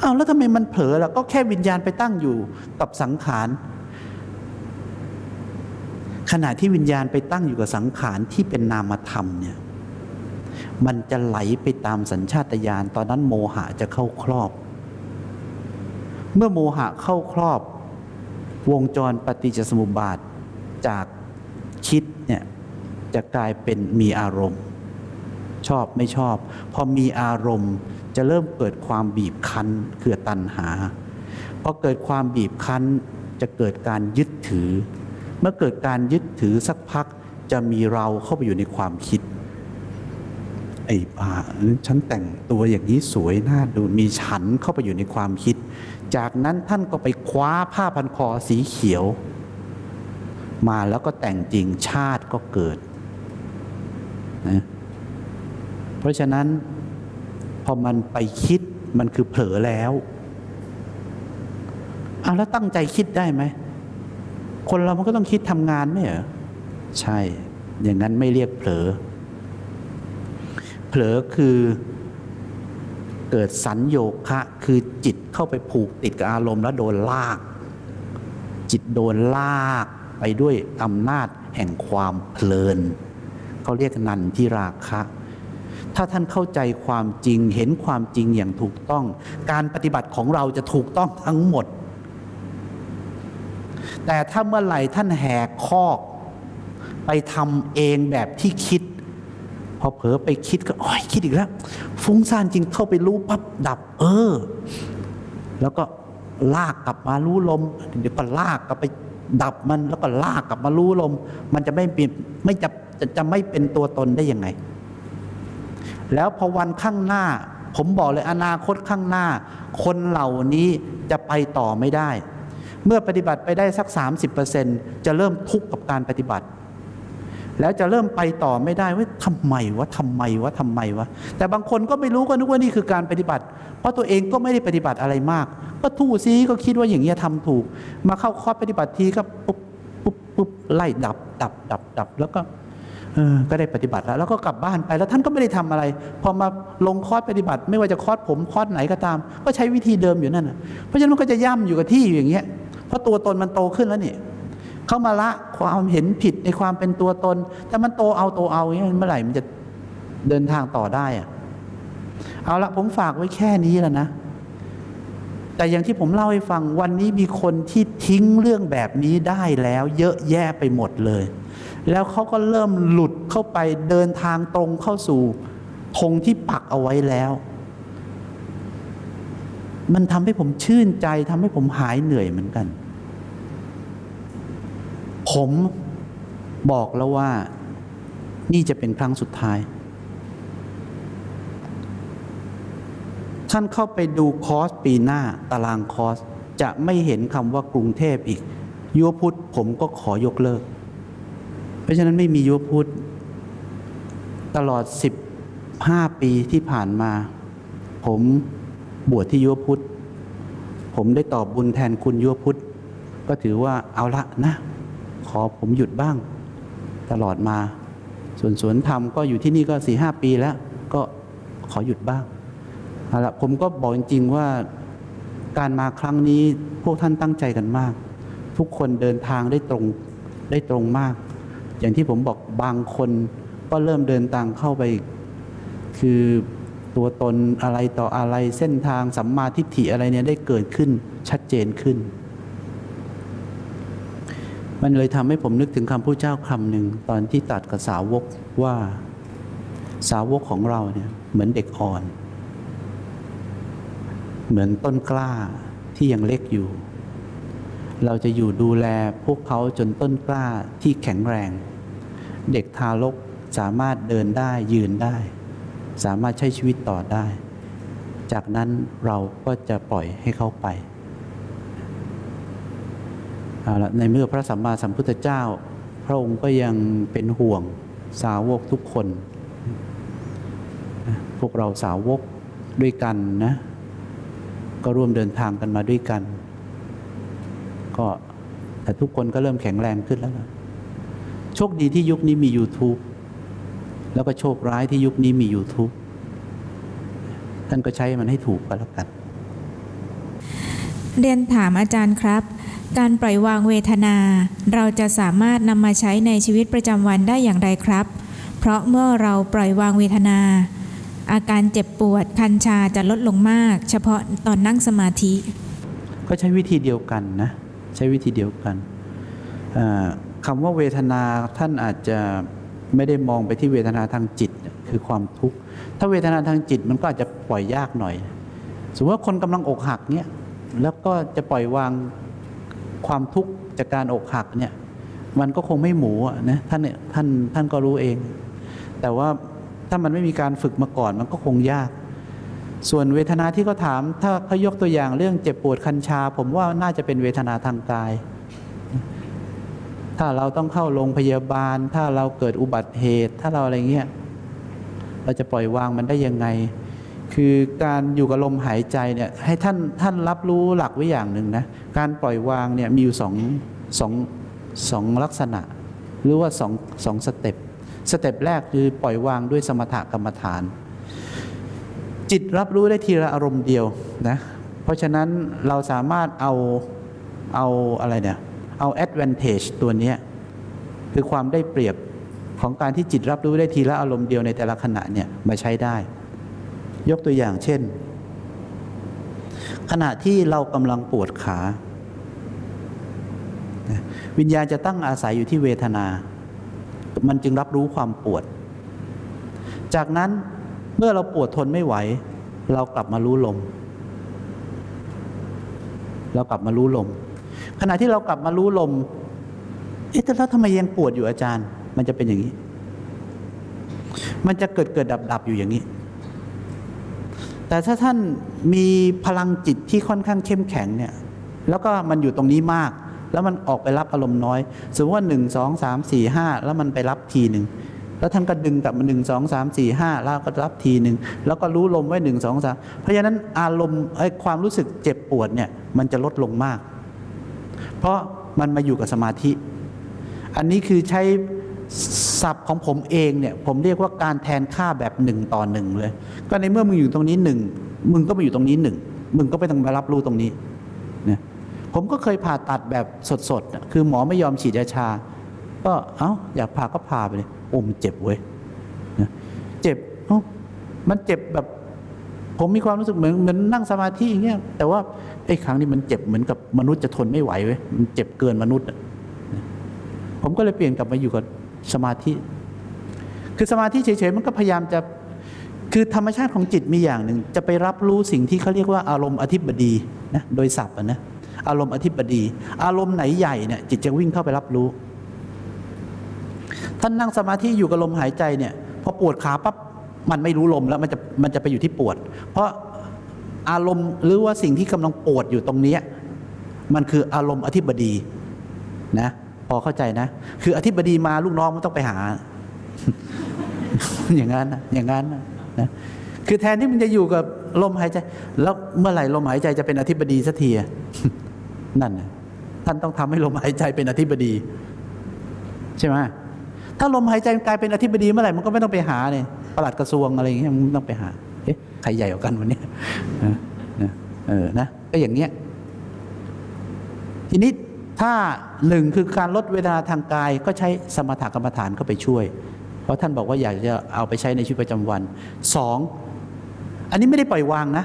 [SPEAKER 2] เอ้าแล้วทำไมมันเผลอล่ะก็แค่วิญญาณไปตั้งอยู่กับสังขารขณะที่วิญญาณไปตั้งอยู่กับสังขารที่เป็นนามธรรมเนี่ยมันจะไหลไปตามสัญชาตญาณตอนนั้นโมหะจะเข้าครอบ เมื่อโมหะเข้าครอบ วงจรปฏิจจสมุปบาทจากคิดเนี่ยจะกลายเป็นมีอารมณ์ ชอบไม่ชอบ พอมีอารมณ์จะเริ่มเกิดความบีบคั้นคือตัณหาพอเกิดความบีบคั้น จะเกิดการยึดถือ เมื่อเกิดการยึดถือสักพักจะมีเราเข้าไปอยู่ในความคิด ไอ้บ้าฉันแต่งตัวอย่างนี้สวยน่าดูมีฉันเข้าไปอยู่ในความคิด จากนั้นท่านก็ไปคว้าผ้าพันคอสีเขียว มาแล้วก็แต่งจริงชาติก็เกิดนะ ราะฉะนั้นพอมันไปคิดมันคือเผลอแล้วเอาแล้วตั้งใจคิดได้ไหม คนเรามันก็ต้องคิดทำงานไม่เหรอ ใช่ อย่างนั้นไม่เรียกเผลอ เผลอคือเกิดสัญโยคะ คือจิตเข้าไปผูกติดกับอารมณ์แล้วโดนลาก จิตโดนลากไปด้วยอำนาจแห่งความเพลิน เขาเรียกนันทิราคะ ถ้าท่านเข้าใจความจริงเห็นความจริงอย่างถูกต้อง การปฏิบัติของเราจะถูกต้องทั้งหมด แต่ถ้าเมื่อไหร่ท่านแหกคอก ไปทำเองแบบที่คิด พอเผลอไปคิดก็อ้ยคิดอีกแล้วฟุ้งซ่านจริงเข้าไปรู้ปั๊บดับ เออ แล้วก็ลากกลับมารู้ลมเดี๋ยวก็ลากกลับไปดับมันแล้วก็ลากกลับมารู้ลม มันจะไม่เปลี่ยนไม่จะจะจะไม่เป็นตัวตนได้ยังไง แล้วพอวันข้างหน้า ผมบอกเลยอนาคตข้างหน้า คนเหล่านี้จะไปต่อไม่ได้ เมื่อปฏิบัติไปได้สัก 30%จะเริ่มทุกข์กับการปฏิบัติ แล้วจะเริ่มไปต่อไม่ได้ว่าทำไมวะทำไมวะทำไมวะแต่บางคนก็ไม่รู้ก็นึกว่านี่คือการปฏิบัติ เพราะตัวเองก็ไม่ได้ปฏิบัติอะไรมาก ก็ทู่ซีก็คิดว่าอย่างเงี้ยทำถูก มาเข้าคอร์สปฏิบัติทีก็ปุ๊บปุ๊บปุ๊บไล่ดับดับดับดับแล้วก็ ก็ได้ปฏิบัติแล้ว แล้วก็กลับบ้านไปแล้วท่านก็ไม่ได้ทำอะไร พอมาลงคอร์สปฏิบัติ ไม่ว่าจะคอร์สผมคอร์สไหนก็ตาม ก็ใช้วิธีเดิมอยู่นั่นนะเพราะฉะนั้นมันก็จะย่ำอยู่กับที่อยู่อย่างเงี้ยเพราะตัวตนมันโตขึ้นแล้วนี่เข้ามาละความเห็นผิดในความเป็นตัวตน แต่มันโตเอาโตเอาอย่างเงี้ยเมื่อไหร่มันจะเดินทางต่อได้อะเอาละผมฝากไว้แค่นี้แล้วนะ แต่อย่างที่ผมเล่าให้ฟังวันนี้มีคนที่ทิ้งเรื่องแบบนี้ได้แล้ว เยอะแยะไปหมดเลย แล้วเขาก็เริ่มหลุดเข้าไปเดินทางตรงเข้าสู่ธงที่ปักเอาไว้แล้ว มันทำให้ผมชื่นใจทำให้ผมหายเหนื่อยเหมือนกัน ผมบอกแล้วว่านี่จะเป็นครั้งสุดท้าย ท่านเข้าไปดูคอร์สปีหน้าตารางคอร์ส จะไม่เห็นคำว่ากรุงเทพอีกยุวพุทธผมก็ขอยกเลิก เพราะฉะนั้นไม่มียุวพุทธตลอด 15 ปีที่ผ่านมา ผมบวชที่ยุวพุทธผมได้ตอบบุญแทนคุณยุวพุทธก็ถือว่าเอาละนะ ขอผมหยุดบ้าง ตลอดมา ส่วนสวนธรรมก็อยู่ที่นี่ก็สี่ห้าปีแล้ว ก็ขอหยุดบ้างเอาละผมก็บอกจริงๆว่าการมาครั้งนี้พวกท่านตั้งใจกันมาก ทุกคนเดินทางได้ตรงได้ตรงมาก อย่างที่ผมบอกบางคนก็เริ่มเดินทางเข้าไป คือตัวตนอะไรต่ออะไรเส้นทางสัมมาทิฏฐิอะไรเนี่ยได้เกิดขึ้นชัดเจนขึ้น มันเลยทำให้ผมนึกถึงคำพระเจ้าคำหนึ่งตอนที่ตัดกับสาวกว่าสาวกของเราเนี่ยเหมือนเด็กอ่อน เหมือนต้นกล้าที่ยังเล็กอยู่ เราจะอยู่ดูแลพวกเขาจนต้นกล้าที่แข็งแรง เด็กทารกสามารถเดินได้ยืนได้ สามารถใช้ชีวิตต่อได้ จากนั้นเราก็จะปล่อยให้เขาไปเอาละในเมื่อพระสัมมาสัมพุทธเจ้า พระองค์ก็ยังเป็นห่วงสาวกทุกคน พวกเราสาวกด้วยกันนะ ก็ร่วมเดินทางกันมาด้วยกัน ก็แต่ทุกคนก็เริ่มแข็งแรงขึ้นแล้วนะโชคดีที่ยุคนี้มี YouTube แล้วก็โชคร้ายที่ยุคนี้มี YouTube ท่านก็ใช้มันให้ถูกก็แล้วกัน
[SPEAKER 1] เรียนถามอาจารย์ครับ การปล่อยวางเวทนา เราจะสามารถนำมาใช้ในชีวิตประจำวันได้อย่างไรครับ เพราะเมื่อเราปล่อยวางเวทนา อาการเจ็บปวดคันชาจะลดลงมาก เฉพาะตอนนั่งสมาธิ
[SPEAKER 2] ก็ใช้วิธีเดียวกันนะ ใช้วิธีเดียวกันอ่าคำว่าเวทนาท่านอาจจะไม่ได้มองไปที่เวทนาทางจิตคือความทุกข์ถ้าเวทนาทางจิตมันก็อาจจะปล่อยยากหน่อย สมมติว่าคนกำลังอกหักเนี่ยแล้วก็จะปล่อยวางความทุกข์จากการอกหักเนี่ยมันก็คงไม่หมูนะท่านเนี่ยท่านท่านก็รู้เอง แต่ว่าถ้ามันไม่มีการฝึกมาก่อนมันก็คงยาก ส่วนเวทนาที่เขาถามถ้าเขายกตัวอย่างเรื่องเจ็บปวดคันชา ผมว่าน่าจะเป็นเวทนาทางกาย ถ้าเราต้องเข้าโรงพยาบาล ถ้าเราเกิดอุบัติเหตุ ถ้าเราอะไรเงี้ยเราจะปล่อยวางมันได้ยังไง คือการอยู่กับลมหายใจเนี่ยให้ท่านท่านรับรู้หลักไว้อย่างหนึ่งนะการปล่อยวางเนี่ยมีอยู่สองสองสองลักษณะ หรือว่าสองสองสเต็ปสเต็ปแรกคือปล่อยวางด้วยสมถกรรมฐาน จิตรับรู้ได้ทีละอารมณ์เดียวนะ เพราะฉะนั้นเราสามารถเอาเอาอะไรเนี่ยเอา advantage ตัวนี้คือความได้เปรียบของการที่จิตรับรู้ได้ทีละอารมณ์เดียวในแต่ละขณะเนี่ยมาใช้ได้ ยกตัวอย่างเช่น ขณะที่เรากำลังปวดขา วิญญาณจะตั้งอาศัยอยู่ที่เวทนา มันจึงรับรู้ความปวด จากนั้น เมื่อเราปวดทนไม่ไหว เรากลับมารู้ลม เรากลับมารู้ลม ขณะที่เรากลับมารู้ลม เอ๊ะแต่แล้วทำไมยังปวดอยู่อาจารย์ มันจะเป็นอย่างนี้ มันจะเกิดเกิดดับดับอยู่อย่างนี้ แต่ถ้าท่านมีพลังจิตที่ค่อนข้างเข้มแข็งเนี่ย แล้วก็มันอยู่ตรงนี้มาก แล้วมันออกไปรับอารมณ์น้อย สมมติว่าหนึ่งสองสามสี่ห้าแล้วมันไปรับทีหนึ่ง แล้วท่านก็ดึงกลับมาหนึ่งสองสามสี่ห้าแล้วก็รับทีหนึ่งแล้วก็รู้ลมไว้หนึ่งสองสามเพราะฉะนั้นอารมณ์ไอ้ความรู้สึกเจ็บปวดเนี่ยมันจะลดลงมาก เพราะมันมาอยู่กับสมาธิ อันนี้คือใช้ศัพท์ของผมเองเนี่ยผมเรียกว่าการแทนค่าแบบหนึ่งต่อหนึ่งเลย ก็ในเมื่อมึงอยู่ตรงนี้หนึ่งมึงก็มาอยู่ตรงนี้หนึ่งมึงก็ไม่ต้องมารับรู้ตรงนี้เนี่ยผมก็เคยผ่าตัดแบบสดๆ คือหมอไม่ยอมฉีดยาชา ก็เอ้าอยากผ่าก็ผ่าไปเลยโอ้มันเจ็บเว้ยเจ็บเอ้ามันเจ็บแบบ ผมมีความรู้สึกเหมือนเหมือนนั่งสมาธิอย่างเงี้ยแต่ว่าไอ้ครั้งนี้มันเจ็บเหมือนกับมนุษย์จะทนไม่ไหวเว้ยมันเจ็บเกินมนุษย์ผมก็เลยเปลี่ยนกลับมาอยู่กับสมาธิ คือสมาธิเฉยๆมันก็พยายามจะคือธรรมชาติของจิตมีอย่างหนึ่ง จะไปรับรู้สิ่งที่เขาเรียกว่าอารมณ์อธิบดีนะโดยศัพท์นะอารมณ์อธิบดี อารมณ์ไหนใหญ่เนี่ยจิตจะวิ่งเข้าไปรับรู้ ท่านนั่งสมาธิอยู่กับลมหายใจเนี่ยพอปวดขาปั๊บมันไม่รู้ลมแล้วมันจะมันจะไปอยู่ที่ปวด เพราะอารมณ์หรือว่าสิ่งที่กำลังปวดอยู่ตรงนี้มันคืออารมณ์อธิบดีนะพอเข้าใจนะ คืออธิบดีมาลูกน้องมันต้องไปหา อย่างนั้นอย่างนั้นนะคือแทนที่มันจะอยู่กับลมหายใจ แล้วเมื่อไหร่ลมหายใจจะเป็นอธิบดีสักทีนั่นนะท่านต้องทำให้ลมหายใจเป็นอธิบดี ใช่ไหม ถ้าลมหายใจกลายเป็นอธิบดีเมื่อไหร่มันก็ไม่ต้องไปหาเนี่ยประหลัดกระทรวงอะไรอย่างเงี้ยมันต้องไปหาเอ๊ะใครใหญ่กว่ากันวันนี้นะนะเออนะก็อย่างเงี้ยทีนี้ถ้าหนึ่งคือการลดเวลาทางกายก็ใช้สมถกรรมฐานเข้าไปช่วย เพราะท่านบอกว่าอยากจะเอาไปใช้ในชีวิตประจำวันสองอันนี้ไม่ได้ปล่อยวางนะ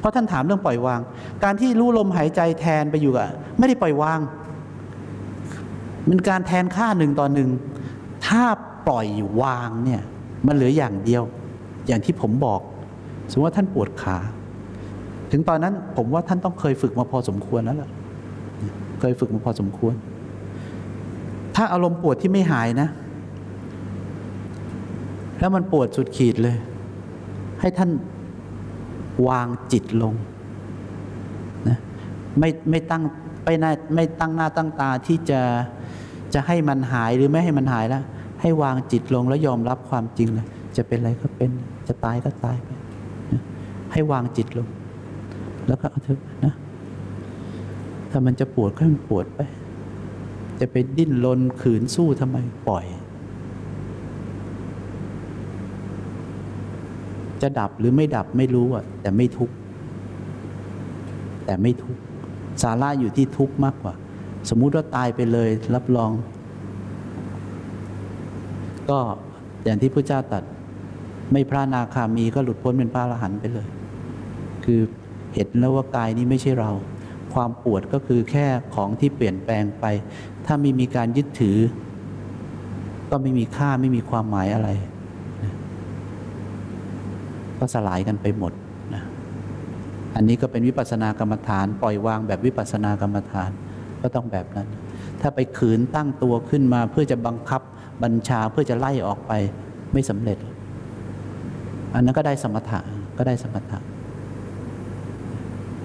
[SPEAKER 2] เพราะท่านถามเรื่องปล่อยวาง การที่รู้ลมหายใจแทนไปอยู่กับไม่ได้ปล่อยวาง มันการแทนค่าหนึ่งต่อหนึ่งถ้าปล่อยวางเนี่ยมันเหลืออย่างเดียว อย่างที่ผมบอก สมมติว่าท่านปวดขา ถึงตอนนั้นผมว่าท่านต้องเคยฝึกมาพอสมควรแล้วล่ะเคยฝึกมาพอสมควร ถ้าอารมณ์ปวดที่ไม่หายนะ แล้วมันปวดสุดขีดเลย ให้ท่านวางจิตลงนะไม่ไม่ตั้งไปหน้าไม่ตั้งหน้าตั้งตาที่จะ จะให้มันหายหรือไม่ให้มันหายแล้วให้วางจิตลงแล้วยอมรับความจริงเลยจะเป็นอะไรก็เป็น จะตายก็ตายไปให้วางจิตลง แล้วก็เอาเถอะนะ ถ้ามันจะปวดก็ให้มันปวดไป จะไปดิ้นรนขืนสู้ทำไมปล่อย จะดับหรือไม่ดับไม่รู้อะ แต่ไม่ทุกข์แต่ไม่ทุกข์สาระอยู่ที่ทุกข์มากกว่า สมมุติว่าตายไปเลยรับรอง ก็อย่างที่พระเจ้าตัด ไม่พระนาคามีก็หลุดพ้นเป็นพระอรหันต์ไปเลย คือเห็นแล้วว่ากายนี้ไม่ใช่เรา ความปวดก็คือแค่ของที่เปลี่ยนแปลงไป ถ้าไม่มีการยึดถือ ก็ไม่มีค่าไม่มีความหมายอะไร ก็สลายกันไปหมดนะอันนี้ก็เป็นวิปัสสนากรรมฐาน ปล่อยวางแบบวิปัสสนากรรมฐาน ก็ต้องแบบนั้น ถ้าไปขืนตั้งตัวขึ้นมาเพื่อจะบังคับบัญชาเพื่อจะไล่ออกไปไม่สำเร็จ อันนั้นก็ได้สมถะก็ได้สมถะ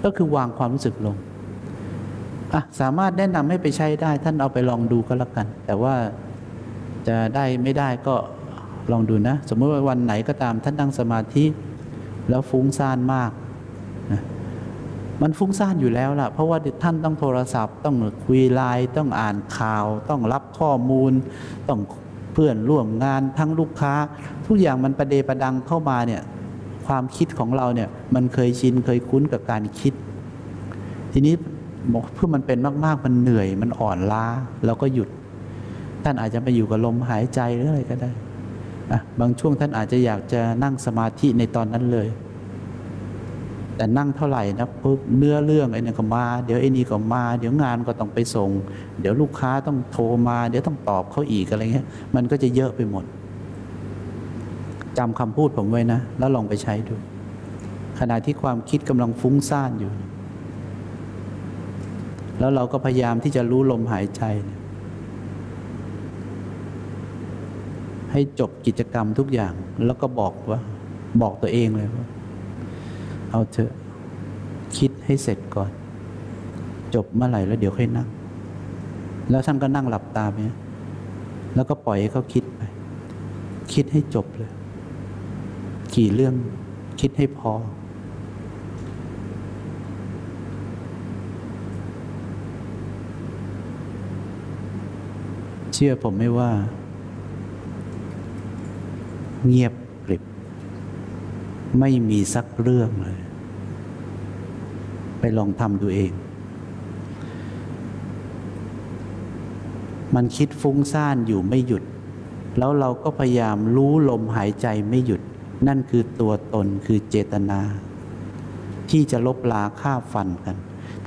[SPEAKER 2] ก็คือวางความรู้สึกลงอะสามารถแนะนำให้ไปใช้ได้ ท่านเอาไปลองดูก็แล้วกัน แต่ว่าจะได้ไม่ได้ก็ลองดูนะ สมมติว่าวันไหนก็ตามท่านนั่งสมาธิ แล้วฟุ้งซ่านมากนะ มันฟุ้งซ่านอยู่แล้วล่ะ เพราะว่าท่านต้องโทรศัพท์ ต้องคุยไลน์ต้องอ่านข่าว ต้องรับข้อมูล ต้องเพื่อนร่วมงานทั้งลูกค้า ทุกอย่างมันประเดประดังเข้ามาเนี่ยความคิดของเราเนี่ยมันเคยชินเคยคุ้นกับการคิด ทีนี้เพื่อมันเป็นมาก ๆ มันเหนื่อยมันอ่อนล้าเราก็หยุด ท่านอาจจะไปอยู่กับลมหายใจหรืออะไรก็ได้บางช่วงท่านอาจจะอยากจะนั่งสมาธิในตอนนั้นเลย แต่นั่งเท่าไหร่นะปุ๊บเนื้อเรื่องไอ้นี่ก็มา เดี๋ยวไอ้นี่ก็มา เดี๋ยวงานก็ต้องไปส่ง เดี๋ยวลูกค้าต้องโทรมา เดี๋ยวต้องตอบเขาอีกอะไรเงี้ย มันก็จะเยอะไปหมดจำคำพูดผมไว้นะ แล้วลองไปใช้ดู ขณะที่ความคิดกำลังฟุ้งซ่านอยู่ แล้วเราก็พยายามที่จะรู้ลมหายใจ ให้จบกิจกรรมทุกอย่าง แล้วก็บอกว่า บอกตัวเองเลยว่า เอาเถอะ คิดให้เสร็จก่อน จบเมื่อไหร่แล้วเดี๋ยวค่อยนั่ง แล้วท่านก็นั่งหลับตาไปแล้วก็ปล่อยให้เขาคิดไป คิดให้จบเลย กี่เรื่องคิดให้พอ เชื่อผมไม่ว่า เงียบ ไม่มีสักเรื่องเลย ไปลองทำดูเอง มันคิดฟุ้งซ่านอยู่ไม่หยุด แล้วเราก็พยายามรู้ลมหายใจไม่หยุด นั่นคือตัวตนคือเจตนา ที่จะลบลาฆ่าฟันกัน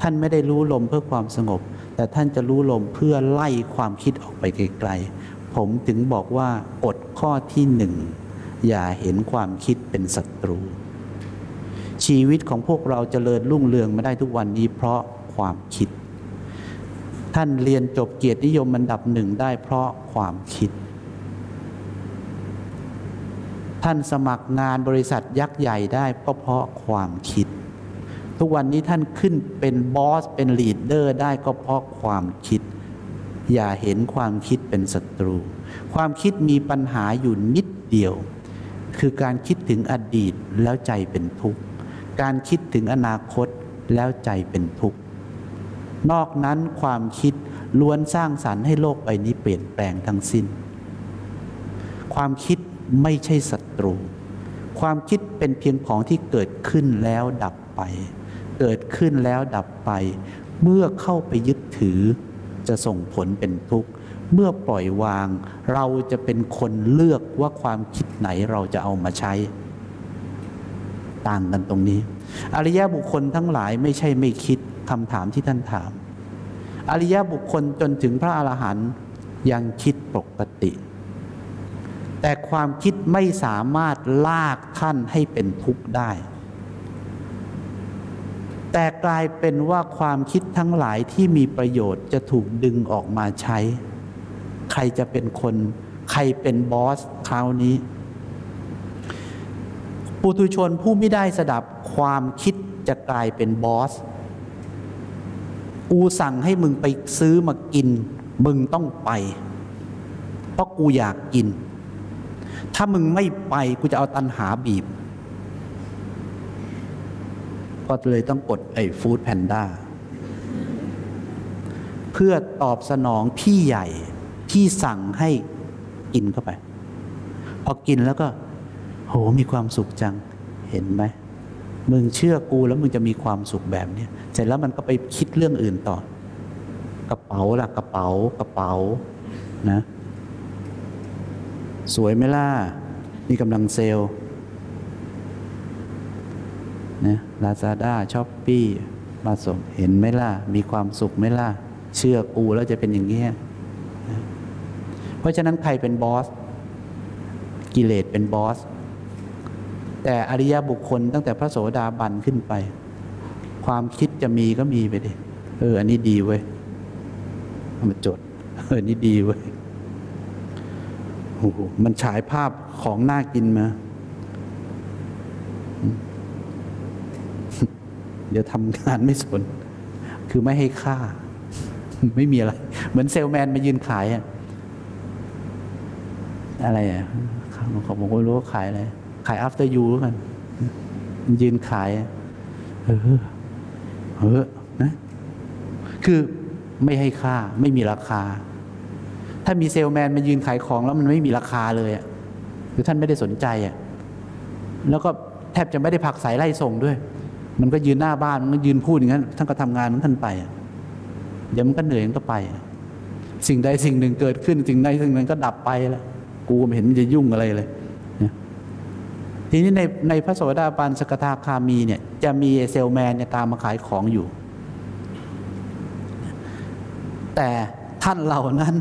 [SPEAKER 2] ท่านไม่ได้รู้ลมเพื่อความสงบ แต่ท่านจะรู้ลมเพื่อไล่ความคิดออกไปไกลๆผมถึงบอกว่ากฎข้อที่หนึ่ง อย่าเห็นความคิดเป็นศัตรู ชีวิตของพวกเราจเจริญรุ่งเรืองมาได้ทุกวันนี้เพราะความคิด ท่านเรียนจบเกียรตินิยมอันดับหนึ่งได้เพราะความคิด ท่านสมัครงานบริษัทยักษ์ใหญ่ได้ก็เพราะความคิด ทุกวันนี้ท่านขึ้นเป็นบอสเป็นลีดเดอร์ได้ก็เพราะความคิด อย่าเห็นความคิดเป็นศัตรู ความคิดมีปัญหาอยู่นิดเดียว คือการคิดถึงอดีตแล้วใจเป็นทุกข์ การคิดถึงอนาคตแล้วใจเป็นทุกข์ นอกนั้นความคิดล้วนสร้างสรรค์ให้โลกใบนี้เปลี่ยนแปลงทั้งสิ้น ความคิดไม่ใช่ศัตรู ความคิดเป็นเพียงของที่เกิดขึ้นแล้วดับไป เกิดขึ้นแล้วดับไป เมื่อเข้าไปยึดถือจะส่งผลเป็นทุกข์ เมื่อปล่อยวาง เราจะเป็นคนเลือกว่าความคิดไหนเราจะเอามาใช้ ต่างกันตรงนี้ อริยบุคคลทั้งหลายไม่ใช่ไม่คิดคำถามที่ท่านถาม อริยบุคคลจนถึงพระอรหันต์ยังคิดปกติ แต่ความคิดไม่สามารถลากท่านให้เป็นทุกข์ได้ แต่กลายเป็นว่าความคิดทั้งหลายที่มีประโยชน์จะถูกดึงออกมาใช้ ใครจะเป็นคน ใครเป็นบอสคราวนี้ ปุถุชนผู้ไม่ได้สดับความคิดจะกลายเป็นบอส กูสั่งให้มึงไปซื้อมากิน มึงต้องไป เพราะกูอยากกิน ถ้ามึงไม่ไปกูจะเอาตันหาบีบ ก็เลยต้องกดไอ้ฟู้ดแพนด้าเพื่อตอบสนองพี่ใหญ่ ที่สั่งให้กินเข้าไป พอกินแล้วก็ โหมีความสุขจังเห็นไหมมึงเชื่อกูแล้วมึงจะมีความสุขแบบเนี้ยเสร็จแล้วมันก็ไปคิดเรื่องอื่นต่อ กระเป๋าล่ะกระเป๋ากระเป๋านะ สวยไหมล่ะนี่กำลังเซลล์นะLazada Shopee มาส่งเห็นไหมล่ะ มีความสุขไหมล่ะ เชื่อกูแล้วจะเป็นอย่างเงี้ยนะ เพราะฉะนั้นใครเป็น boss กิเลสเป็น boss แต่อริยบุคคลตั้งแต่พระโสดาบันขึ้นไป ความคิดจะมีก็มีไปดิเออ อันนี้ดีเว้ยเอามาจด เออ อันนี้ดีเว้ยโอ้โหมันฉายภาพของน่ากินมาเดี๋ยวทำงานไม่สน คือไม่ให้ค่า ไม่มีอะไร เหมือนเซลแมนมายืนขายอะ อะไรอะเขาผมก็ไม่รู้ว่าขายอะไร ขาย after you แล้วกันยืนขาย เออเออนะคือไม่ให้ค่า ไม่มีราคา ถ้ามีเซลแมนมายืนขายของแล้วมันไม่มีราคาเลยอะคือท่านไม่ได้สนใจอะแล้วก็แทบจะไม่ได้ผักสายไล่ส่งด้วย มันก็ยืนหน้าบ้านมันก็ยืนพูดอย่างนั้นท่านก็ทำงานของท่านไปเดี๋ยวมันก็เหนื่อยมันก็ไป สิ่งใดสิ่งหนึ่งเกิดขึ้น สิ่งใดสิ่งหนึ่งก็ดับไปแล้ว กูไม่เห็นมันจะยุ่งอะไรเลยทีนี้ในในพระโสดาบันสกทาคามีเนี่ยจะมีเซลแมนเนี่ยตามมาขายของอยู่ แต่ท่านเหล่านั้น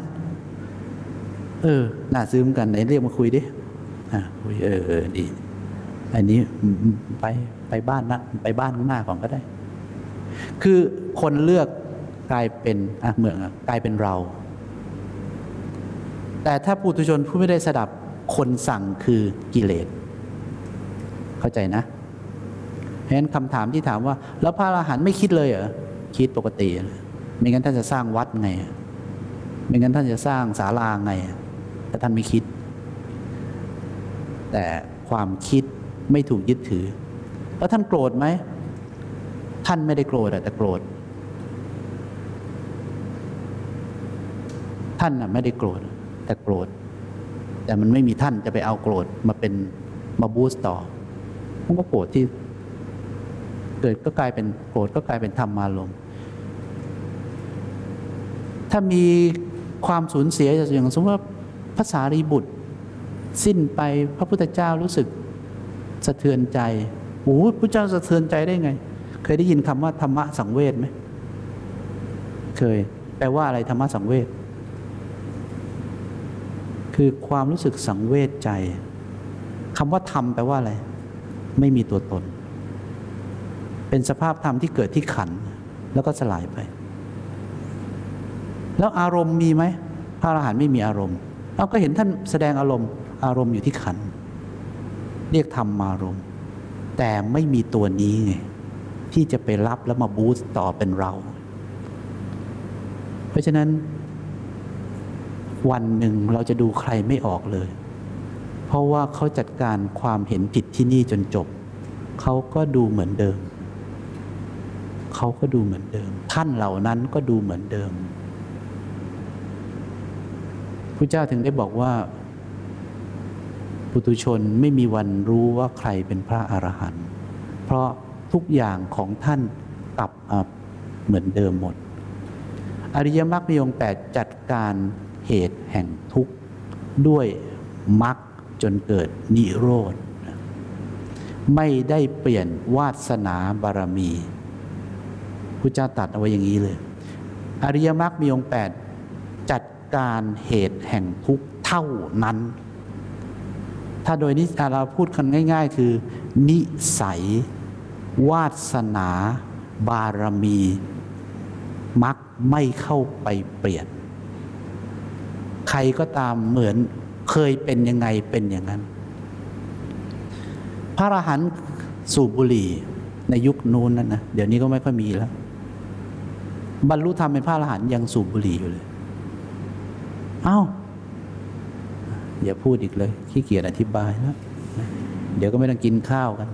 [SPEAKER 2] เออ น่าซื้อมกันไหนเรียกมาคุยดิอะคุยเออเออดีอันนี้ไปไปบ้านนะไปบ้านข้างหน้าก่อนก็ได้ คือคนเลือกกลายเป็นอะเหมือนอะกลายเป็นเรา แต่ถ้าปุถุชนผู้ไม่ได้สดับคนสั่งคือกิเลส เข้าใจนะเพราะฉะนั้นคำถามที่ถามว่า แล้วพระอรหันต์ไม่คิดเลยเหรอคิดปกติ ไม่งั้นท่านจะสร้างวัดไง ไม่งั้นท่านจะสร้างศาลาไง แต่ท่านไม่คิด แต่ความคิดไม่ถูกยึดถือ แล้วท่านโกรธไหม ท่านไม่ได้โกรธแต่โกรธ ท่านน่ะไม่ได้โกรธ แต่โกรธ แต่มันไม่มีท่านจะไปเอาโกรธมาเป็นมาบูสต์ต่อมันก็โกรธที่เกิดก็กลายเป็นโกรธก็กลายเป็นธรรมารมถ้ามีความสูญเสียอย่างสมมติว่าภาษารีบุตร สิ้นไปพระพุทธเจ้ารู้สึกสะเทือนใจโอ้โหพระเจ้าสะเทือนใจได้ไง เคยได้ยินคำว่าธรรมะสังเวชไหมเคย แปลว่าอะไรธรรมะสังเวช คือความรู้สึกสังเวชใจคำว่าธรรมแปลว่าอะไร ไม่มีตัวตน เป็นสภาพธรรมที่เกิดที่ขันแล้วก็สลายไป แล้วอารมณ์มีไหมพระอรหันต์ไม่มีอารมณ์เราก็เห็นท่านแสดงอารมณ์ อารมณ์อยู่ที่ขัน เรียกธรรมอารมณ์ แต่ไม่มีตัวนี้ไงที่จะไปรับแล้วมาบูสต์ต่อเป็นเรา เพราะฉะนั้น วันหนึ่งเราจะดูใครไม่ออกเลย เพราะว่าเขาจัดการความเห็นผิดที่นี่จนจบ เขาก็ดูเหมือนเดิม เขาก็ดูเหมือนเดิม ท่านเหล่านั้นก็ดูเหมือนเดิมพระเจ้าถึงได้บอกว่า ปุตุชนไม่มีวันรู้ว่าใครเป็นพระอรหันต์เพราะทุกอย่างของท่านกลับมาเหมือนเดิมหมด อริยมรรคมีองค์แปดจัดการ เหตุแห่งทุกข์ ด้วยมรรคจนเกิดนิโรธ ไม่ได้เปลี่ยนวาสนาบารมีพุทธเจ้าตัดเอาไว้อย่างนี้เลย อริยมรรคมีองค์แปดจัดการเหตุแห่งทุกข์เท่านั้น ถ้าโดยนิอะเราพูดกันง่าย ๆ คือ นิสัย วาสนา บารมีมักไม่เข้าไปเปลี่ยน ใครก็ตามเหมือนเคยเป็นยังไงเป็นอย่างนั้น พระอรหันต์สูบบุหรี่ในยุคนู้นนั่นนะเดี๋ยวนี้ก็ไม่ค่อยมีแล้ว บรรลุธรรมเป็นพระอรหันต์ยังสูบบุหรี่อยู่เลย เอ้า อย่าพูดอีกเลยขี้เกียจอธิบายแล้ว เดี๋ยวก็ไม่ต้องกินข้าวกัน